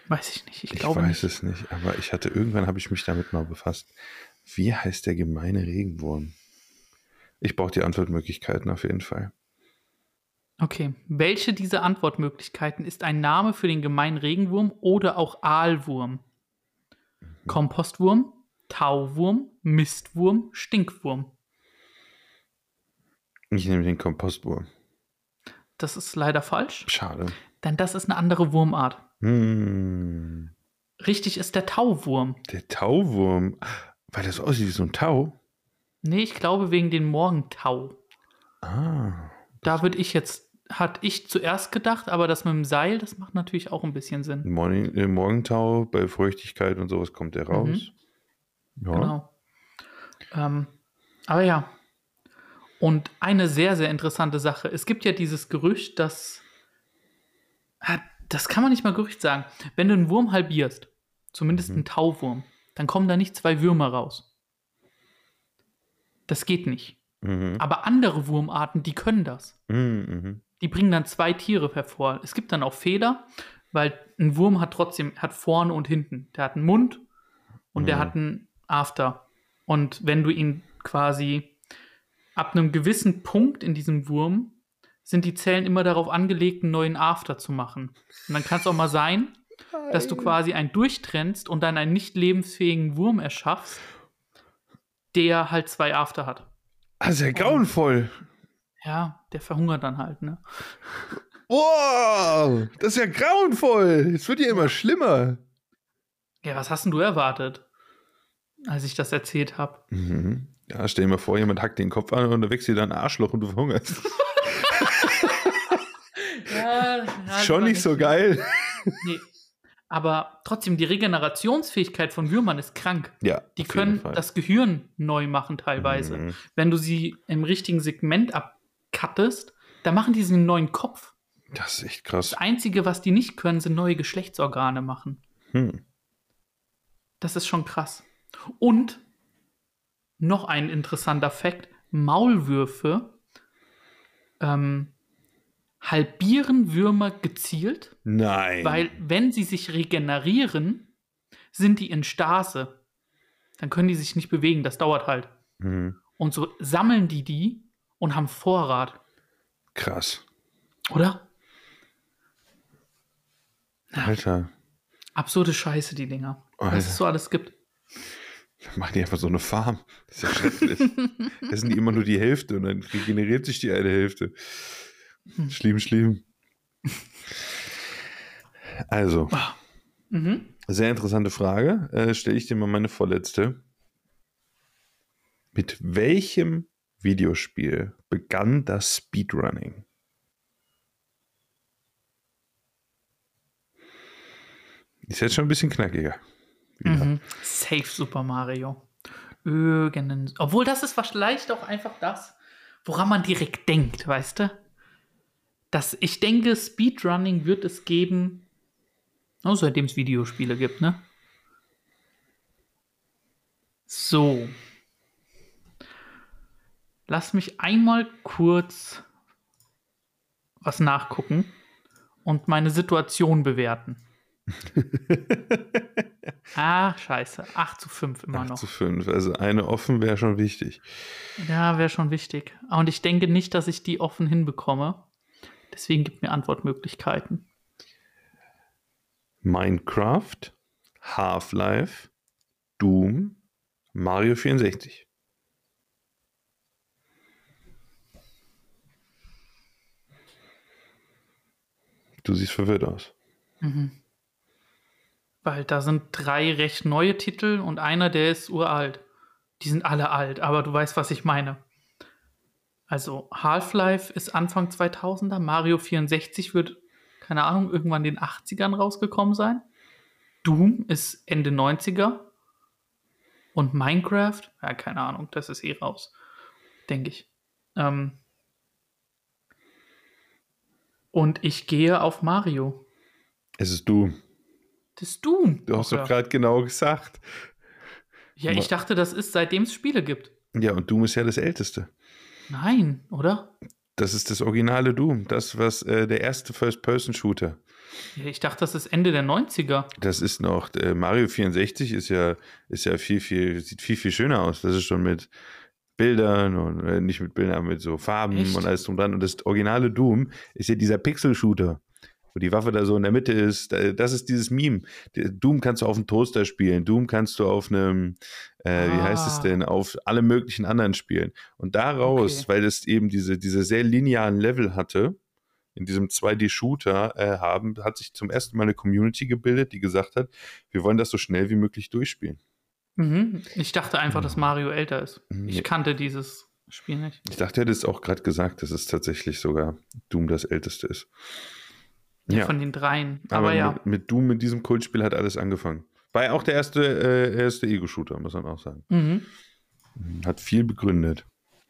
Weiß ich nicht. Ich, Ich, glaube weiß nicht. es nicht, aber ich hatte irgendwann habe ich mich damit mal befasst. Wie heißt der gemeine Regenwurm? Ich brauche die Antwortmöglichkeiten auf jeden Fall. Okay. Welche dieser Antwortmöglichkeiten ist ein Name für den gemeinen Regenwurm oder auch Aalwurm? Kompostwurm, Tauwurm, Mistwurm, Stinkwurm. Ich nehme den Kompostwurm. Das ist leider falsch, Schade. denn das ist eine andere Wurmart. Hm. Richtig ist der Tauwurm. Der Tauwurm. Weil das aussieht wie so ein Tau. Nee, ich glaube wegen den Morgentau. Ah. Da würde ich jetzt, hatte ich zuerst gedacht, aber das mit dem Seil, das macht natürlich auch ein bisschen Sinn. Morgen, äh, Morgentau, bei Feuchtigkeit und sowas kommt der raus. Ja. Genau. Ähm, aber ja. Und eine sehr, sehr interessante Sache. Es gibt ja dieses Gerücht, dass. Ah, Das kann man nicht mal Gerücht sagen. Wenn du einen Wurm halbierst, zumindest einen Tauwurm, dann kommen da nicht zwei Würmer raus. Das geht nicht. Mhm. Aber andere Wurmarten, die können das. Mhm, mhm. Die bringen dann zwei Tiere hervor. Es gibt dann auch Fehler, weil ein Wurm hat trotzdem, hat vorne und hinten. Der hat einen Mund und der Mhm. hat einen After. Und wenn du ihn quasi ab einem gewissen Punkt in diesem Wurm sind die Zellen immer darauf angelegt, einen neuen After zu machen. Und dann kann es auch mal sein, dass du quasi einen durchtrennst und dann einen nicht lebensfähigen Wurm erschaffst, der halt zwei After hat. Also ja grauenvoll. Ja, der verhungert dann halt, ne? Wow, das ist ja grauenvoll. Es wird ja immer schlimmer. Ja, was hast denn du erwartet, als ich das erzählt habe? Mhm. Ja, stell dir mal vor, jemand hackt den Kopf an und da wächst dir dann ein Arschloch und du verhungerst. Ja, Schon nicht so geil. Nee. Aber trotzdem, die Regenerationsfähigkeit von Würmern ist krank. Ja, Die können das Gehirn neu machen teilweise. Mhm. Wenn du sie im richtigen Segment abcuttest, dann machen die einen neuen Kopf. Das ist echt krass. Das Einzige, was die nicht können, sind neue Geschlechtsorgane machen. Hm. Das ist schon krass. Und noch ein interessanter Fakt: Maulwürfe ähm, halbieren Würmer gezielt, Nein. weil wenn sie sich regenerieren, sind die in Stase. Dann können die sich nicht bewegen, das dauert halt. Mhm. Und so sammeln die die und haben Vorrat, Krass. oder? Alter. Absurde Scheiße, die Dinger. Alter. Was es so alles gibt. Dann machen die einfach so eine Farm. Das ist ja schrecklich. Essen die immer nur die Hälfte und dann regeneriert sich die eine Hälfte. Hm. Schlimm, schlimm. Also, Mhm. sehr interessante Frage. Äh, Stelle ich dir mal meine vorletzte. Mit welchem Videospiel begann das Speedrunning? Ist jetzt schon ein bisschen knackiger. Mhm. Safe Super Mario. Irgendein. Obwohl, das ist vielleicht auch einfach das, woran man direkt denkt, weißt du? Das, ich denke, Speedrunning wird es geben, oh, seitdem es Videospiele gibt, ne? So. Lass mich einmal kurz was nachgucken und meine Situation bewerten. ah, scheiße. 8 zu 5 immer 8 noch. zu 5. Also eine offen wäre schon wichtig. Ja, wäre schon wichtig. Und ich denke nicht, dass ich die offen hinbekomme. Deswegen gibt mir Antwortmöglichkeiten. Minecraft, Half-Life, Doom, Mario 64. Du siehst verwirrt aus. Weil da sind drei recht neue Titel und einer, der ist uralt. Die sind alle alt, aber du weißt, was ich meine. Also Half-Life ist Anfang 2000er, Mario 64 wird, keine Ahnung, irgendwann in den 80ern rausgekommen sein. Doom ist Ende 90er. Und Minecraft, ja, keine Ahnung, das ist eh raus, denke ich. Ähm und ich gehe auf Mario. Es ist Doom. Das ist Doom. Du hast doch gerade genau gesagt. Ja, ich dachte, das ist seitdem es Spiele gibt. Ja, und Doom ist ja das Älteste. Nein, oder? Das ist das originale Doom. Das, was äh, der erste First-Person-Shooter. Ja, ich dachte, das ist Ende der 90er. Das ist noch, äh, Mario 64 ist ja, ist ja viel, viel, sieht viel, viel schöner aus. Das ist schon mit Bildern und äh, nicht mit Bildern, aber mit so Farben Echt? und alles drum dran. Und das originale Doom ist ja dieser Pixel-Shooter, wo die Waffe da so in der Mitte ist. Da- Das ist dieses Meme. Doom kannst du auf dem Toaster spielen. Doom kannst du auf einem, äh, wie heißt es Ah. denn, auf alle möglichen anderen spielen. Und daraus, Okay. weil es eben diese, diese sehr linearen Level hatte, in diesem 2D-Shooter äh, haben, hat sich zum ersten Mal eine Community gebildet, die gesagt hat, wir wollen das so schnell wie möglich durchspielen. Mhm. Ich dachte einfach, dass Mario älter ist. Nee. Ich kannte dieses Spiel nicht. Ich dachte, du hättest auch gerade gesagt, dass es tatsächlich sogar Doom das älteste ist. Ja. Ja, Von den dreien. aber Aber, ja. mit, mit Doom, mit diesem Kultspiel hat alles angefangen. War ja auch der erste, äh, erste Ego-Shooter, muss man auch sagen. Mhm. Hat viel begründet.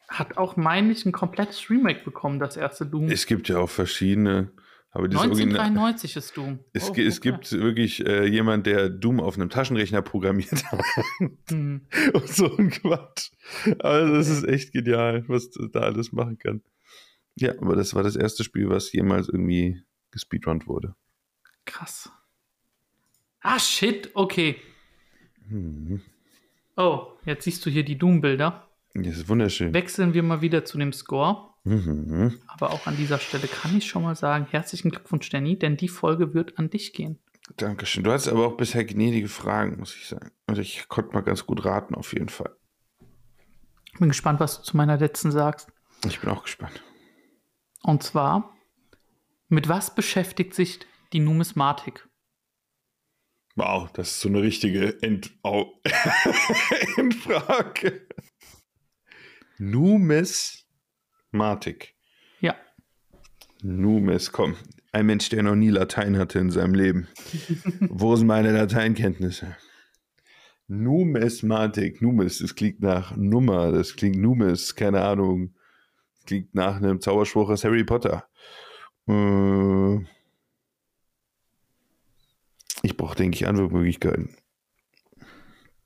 Hat auch, meine ich, ein komplettes Remake bekommen, das erste Doom. Es gibt ja auch verschiedene, aber das Original. 1993 ist Doom. Es, Oh, es okay. gibt wirklich äh, jemand, der Doom auf einem Taschenrechner programmiert hat. Mhm. und so ein Quatsch. Also das ist echt genial, was du da alles machen kann. Ja, aber das war das erste Spiel, was jemals irgendwie gespeedrunnt wurde. Krass. Ah, shit, okay. Hm. Oh, jetzt siehst du hier die Doom-Bilder. Das ist wunderschön. Wechseln wir mal wieder zu dem Score. Mhm. Aber auch an dieser Stelle kann ich schon mal sagen, herzlichen Glückwunsch, Danny, denn die Folge wird an dich gehen. Dankeschön. Du hattest aber auch bisher gnädige Fragen, muss ich sagen. Also ich konnte mal ganz gut raten, auf jeden Fall. Bin gespannt, was du zu meiner letzten sagst. Ich bin auch gespannt. Und zwar, mit was beschäftigt sich die Numismatik? Wow, das ist so eine richtige End Au Endfrage. Numismatik. Ja, Numis, komm. Ein Mensch, der noch nie Latein hatte in seinem Leben. Wo sind meine Lateinkenntnisse? Numismatik. Numis, das klingt nach Nummer. Das klingt Numis, keine Ahnung. Das klingt nach einem Zauberspruch aus Harry Potter. Äh, ich brauche, denke ich, Antwortmöglichkeiten.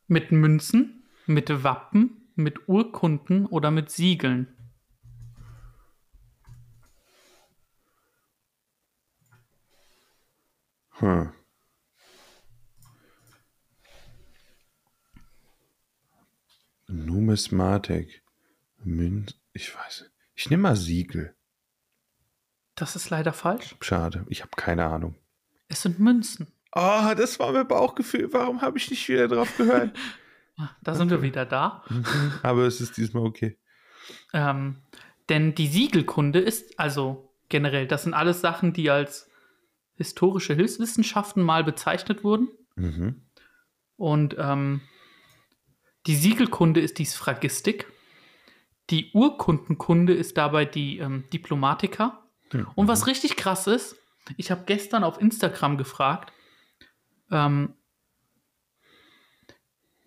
mit Münzen, mit Wappen, mit Urkunden oder mit Siegeln? Hm. Numismatik. Münz. Ich weiß. Ich nehme mal Siegel. Das ist leider falsch. Schade. Ich habe keine Ahnung. Es sind Münzen. Oh, das war mein Bauchgefühl. Warum habe ich nicht wieder drauf gehört? Ah, Da sind wir wieder da. Aber es ist diesmal okay. Ähm, denn die Siegelkunde ist, also generell, das sind alles Sachen, die als historische Hilfswissenschaften mal bezeichnet wurden. Mhm. Und ähm, die Siegelkunde ist die Sphraggistik. Die Urkundenkunde ist dabei die ähm, Diplomatika. Und was richtig krass ist, ich habe gestern auf Instagram gefragt, ähm,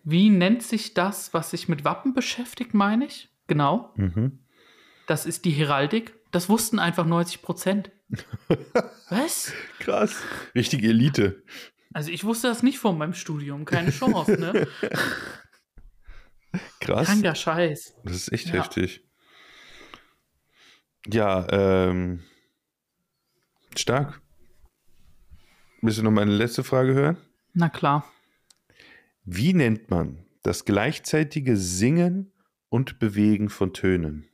wie nennt sich das, was sich mit Wappen beschäftigt, meine ich? Genau. Mhm. Das ist die Heraldik. Das wussten einfach 90 Prozent. Was? Krass. Richtige Elite. Also ich wusste das nicht vor meinem Studium. Keine Chance, ne? Krass. Kranker Scheiß. Das ist echt Ja. heftig. Ja, ähm. Stark. Willst du noch meine letzte Frage hören? Na klar. Wie nennt man das gleichzeitige Singen und Bewegen von Tönen?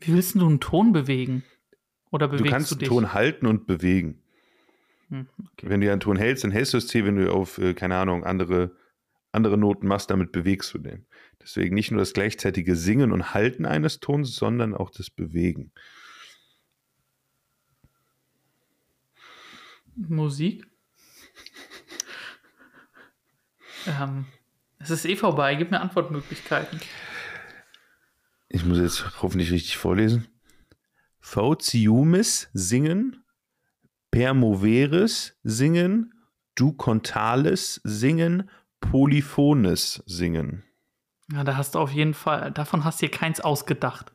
Wie willst du einen Ton bewegen? Oder bewegst Du du, kannst einen dich? Ton halten und bewegen. Hm, okay. Wenn du einen Ton hältst, dann hältst du das C, wenn du auf, äh, keine Ahnung, andere, andere Noten machst, damit bewegst du den. Deswegen nicht nur das gleichzeitige Singen und Halten eines Tons, sondern auch das Bewegen. Musik? ähm, es ist eh vorbei. Gib mir Antwortmöglichkeiten. Ich muss jetzt hoffentlich richtig vorlesen. Fauciumis singen, Permoveris singen, Ducontales singen, Polyphones singen. Ja, da hast du auf jeden Fall, davon hast du dir keins ausgedacht.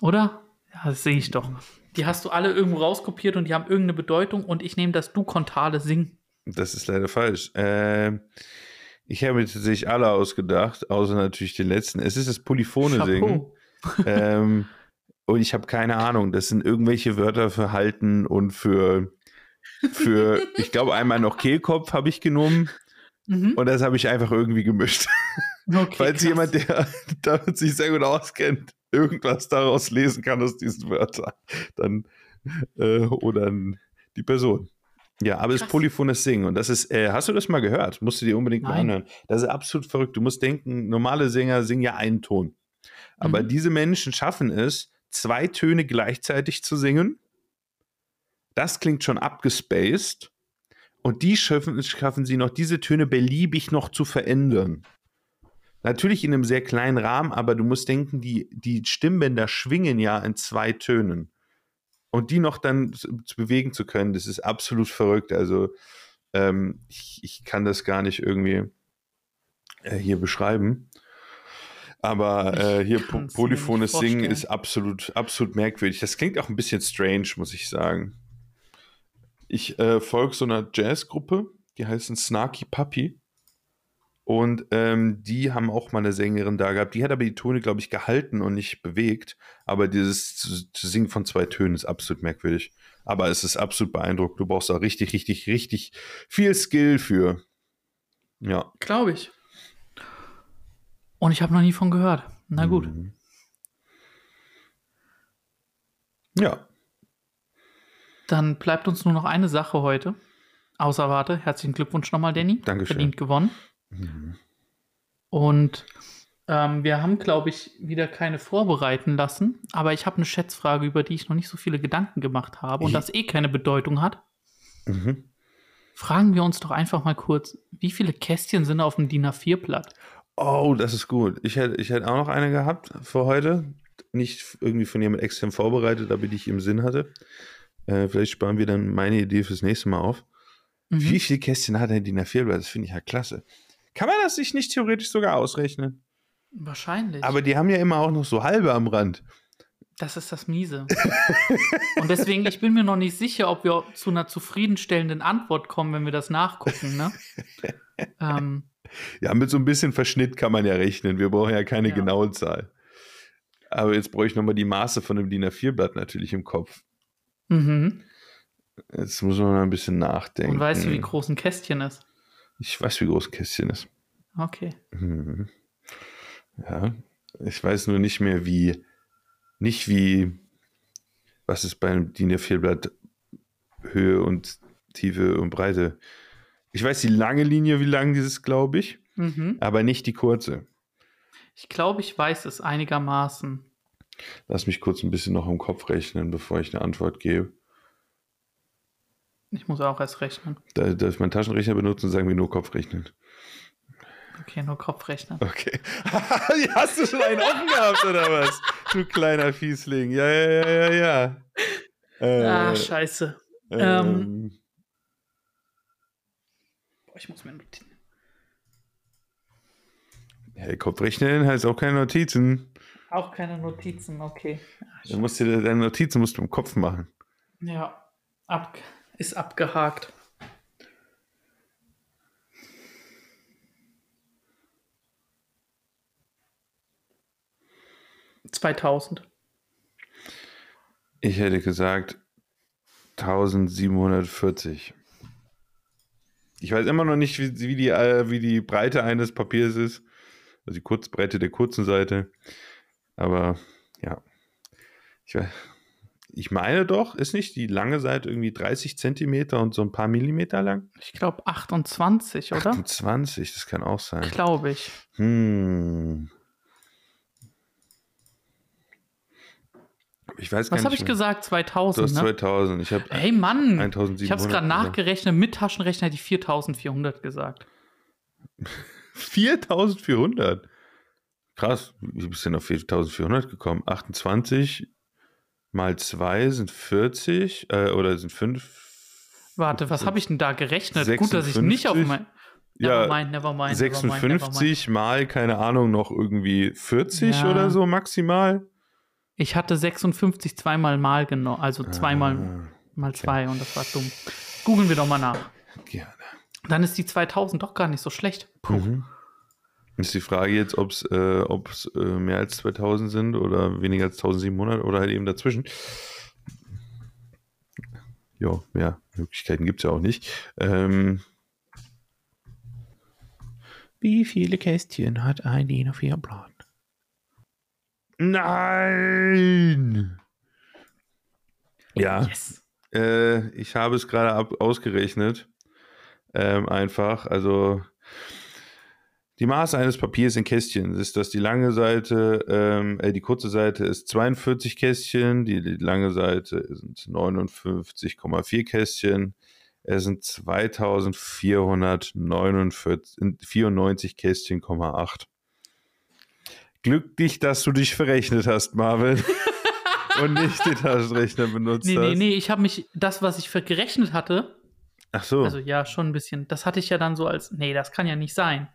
Oder? Ja, das sehe ich doch. Die hast du alle irgendwo rauskopiert und die haben irgendeine Bedeutung und ich nehme das Ducontale singen. Das ist leider falsch. Äh, ich habe mir tatsächlich alle ausgedacht, außer natürlich den letzten. Es ist das Polyphone singen. ähm, und ich habe keine Ahnung. Das sind irgendwelche Wörter für halten und für, für ich glaube, einmal noch Kehlkopf habe ich genommen. Mhm. Und das habe ich einfach irgendwie gemischt. Okay, Falls krass. jemand, der damit sich sehr gut auskennt, irgendwas daraus lesen kann aus diesen Wörtern, dann äh, oder die Person. Ja, aber es ist polyphones Singen und das ist, äh, hast du das mal gehört? Musst du dir unbedingt Nein. mal anhören. Das ist absolut verrückt. Du musst denken, normale Sänger singen ja einen Ton. Aber mhm. diese Menschen schaffen es, zwei Töne gleichzeitig zu singen. Das klingt schon abgespaced. Und die schaffen, schaffen sie noch, diese Töne beliebig noch zu verändern. Natürlich in einem sehr kleinen Rahmen, aber du musst denken, die, die Stimmbänder schwingen ja in zwei Tönen. Und die noch dann zu, zu bewegen zu können, das ist absolut verrückt. Also ähm, ich, ich, kann das gar nicht irgendwie äh, hier beschreiben. Aber äh, hier po polyphones Singen ist absolut, absolut merkwürdig. Das klingt auch ein bisschen strange, muss ich sagen. Ich äh, folge so einer Jazzgruppe, die heißen Snarky Puppy. Und ähm, die haben auch mal eine Sängerin da gehabt. Die hat aber die Töne, glaube ich, gehalten und nicht bewegt. Aber dieses Singen von zwei Tönen ist absolut merkwürdig. Aber es ist absolut beeindruckend. Du brauchst da richtig, richtig, richtig viel Skill für. Ja. Glaube ich. Und ich habe noch nie von gehört. Na gut. Mhm. Ja. Dann bleibt uns nur noch eine Sache heute. Außer warte, herzlichen Glückwunsch nochmal, Danny. Dankeschön. Verdient gewonnen. Mhm. Und ähm, wir haben, glaube ich, wieder keine vorbereiten lassen. Aber ich habe eine Schätzfrage, über die ich noch nicht so viele Gedanken gemacht habe und das eh keine Bedeutung hat. Mhm. Fragen wir uns doch einfach mal kurz, wie viele Kästchen sind auf dem DIN A4-Blatt? Oh, das ist gut. Ich hätte, ich hätte auch noch eine gehabt für heute. Nicht irgendwie von jemand extern vorbereitet, aber die ich im Sinn hatte. Äh, vielleicht sparen wir dann meine Idee fürs nächste Mal auf. Mhm. Wie viele Kästchen hat denn die Nafilblatt? Das finde ich ja klasse. Kann man das sich nicht theoretisch sogar ausrechnen? Wahrscheinlich. Aber die haben ja immer auch noch so halbe am Rand. Das ist das Miese. Und deswegen, ich bin mir noch nicht sicher, ob wir zu einer zufriedenstellenden Antwort kommen, wenn wir das nachgucken. Ne? ähm, ja, mit so ein bisschen Verschnitt kann man ja rechnen. Wir brauchen ja keine ja. genaue Zahl. Aber jetzt brauche ich nochmal die Maße von dem DIN A4-Blatt natürlich im Kopf. Mhm. Jetzt muss man mal ein bisschen nachdenken. Und weißt du, wie groß ein Kästchen ist? Ich weiß, wie groß Kästchen ist. Okay. Mhm. Ja, ich weiß nur nicht mehr, wie, nicht wie, was ist beim DIN A4-Blatt Höhe und Tiefe und Breite ich weiß die lange Linie, wie lang dieses, glaube ich, mhm. aber nicht die kurze. Ich glaube, ich weiß es einigermaßen. Lass mich kurz ein bisschen noch im Kopf rechnen, bevor ich eine Antwort gebe. Ich muss auch erst rechnen. Da, darf ich meinen Taschenrechner benutzen, sagen wir nur Kopfrechnen. Okay, nur Kopfrechnen. Okay. Hast du schon einen offen gehabt, oder was? Du kleiner Fiesling. Ja, ja, ja, ja, ja. Äh, ah, scheiße. Ähm, ähm, Boah, ich muss mir Notizen. Hey, Kopfrechnen heißt auch keine Notizen. Auch keine Notizen, okay. Ach, Dann musst du deine Notizen musst du im Kopf machen. Ja, ab, ist abgehakt. Zweitausend. Ich hätte gesagt 1740. Ich weiß immer noch nicht, wie, wie, die, äh, wie die Breite eines Papiers ist. Also die Kurzbreite der kurzen Seite. Aber ja. Ich, ich meine doch, ist nicht die lange Seite irgendwie 30 Zentimeter und so ein paar Millimeter lang? Ich glaube 28, oder? 28, das kann auch sein. Glaube ich. Hm. Ich weiß Was habe ich gesagt? 2000. Du ne? 2000. Ich habe hey Mann, 1700 ich habe es gerade nachgerechnet. Mit Taschenrechner hätte ich 4400 gesagt. 4400? Krass, wie bist du denn auf 4400 gekommen? 28 mal 2 sind 40 äh, oder sind 5. Warte, was habe ich denn da gerechnet? 56, Gut, dass ich nicht auf mein. Ja, nevermind, nevermind, 56 nevermind. mal, keine Ahnung, noch irgendwie 40 ja. oder so maximal. Ich hatte 56 zweimal mal genommen, also zweimal ah, mal zwei und das war dumm. Googeln wir doch mal nach. Gerne. Dann ist die 2000 doch gar nicht so schlecht. Puh. Mhm. Ist die Frage jetzt, ob es äh, äh, mehr als 2000 sind oder weniger als 1700 oder halt eben dazwischen. Ja, mehr Möglichkeiten gibt es ja auch nicht. Ähm, wie viele Kästchen hat ein DIN auf ihrem Plan? Nein! Ja. Yes. Äh, ich habe es gerade ausgerechnet. Ähm, einfach, also die Maße eines Papiers in Kästchen ist, dass die lange Seite, ähm, äh, die kurze Seite ist 42 Kästchen, die, die lange Seite sind 59,4 Kästchen. Es sind 2494 Kästchen, 8. Glücklich, dass du dich verrechnet hast, Marvin. und nicht den Taschenrechner benutzt nee, hast. Nee, nee, nee, ich habe mich, das, was ich gerechnet hatte. Ach so. Also ja, schon ein bisschen. Das hatte ich ja dann so als, nee, das kann ja nicht sein.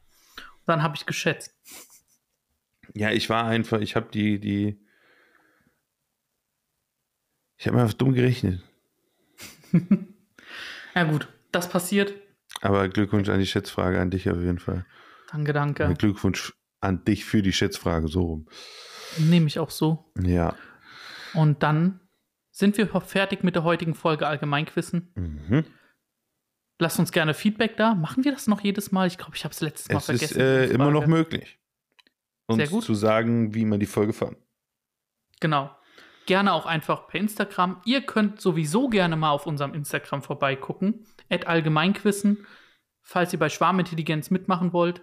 Dann habe ich geschätzt. Ja, ich war einfach, ich habe die, die. Ich habe einfach dumm gerechnet. ja, gut, das passiert. Aber Glückwunsch an die Schätzfrage an dich auf jeden Fall. Danke, danke. Glückwunsch an dich für die Schätzfrage, so rum. Nehme ich auch so. Ja. Und dann sind wir fertig mit der heutigen Folge Allgemeinquissen. Mhm. Lasst uns gerne Feedback da. Machen wir das noch jedes Mal? Ich glaube, ich habe es letztes Mal es vergessen. Es ist äh, immer noch möglich. Uns Sehr gut. zu sagen, wie man die Folge fand. Genau. Gerne auch einfach per Instagram. Ihr könnt sowieso gerne mal auf unserem Instagram vorbeigucken. At Allgemeinquissen. Falls ihr bei Schwarmintelligenz mitmachen wollt,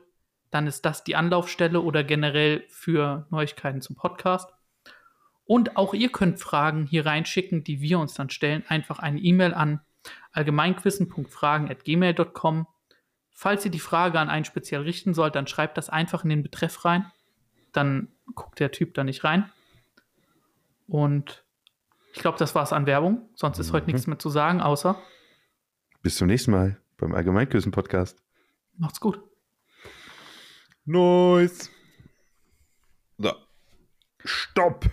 dann ist das die Anlaufstelle oder generell für Neuigkeiten zum Podcast. Und auch ihr könnt Fragen hier reinschicken, die wir uns dann stellen. Einfach eine E-Mail an allgemeinquissen.fragen.gmail.com. Falls ihr die Frage an einen speziell richten sollt, dann schreibt das einfach in den Betreff rein. Dann guckt der Typ da nicht rein. Und ich glaube, das war es an Werbung. Sonst ist mhm. heute nichts mehr zu sagen, außer. Bis zum nächsten Mal beim Allgemeinquissen-Podcast. Macht's gut. Nice. So. Stopp.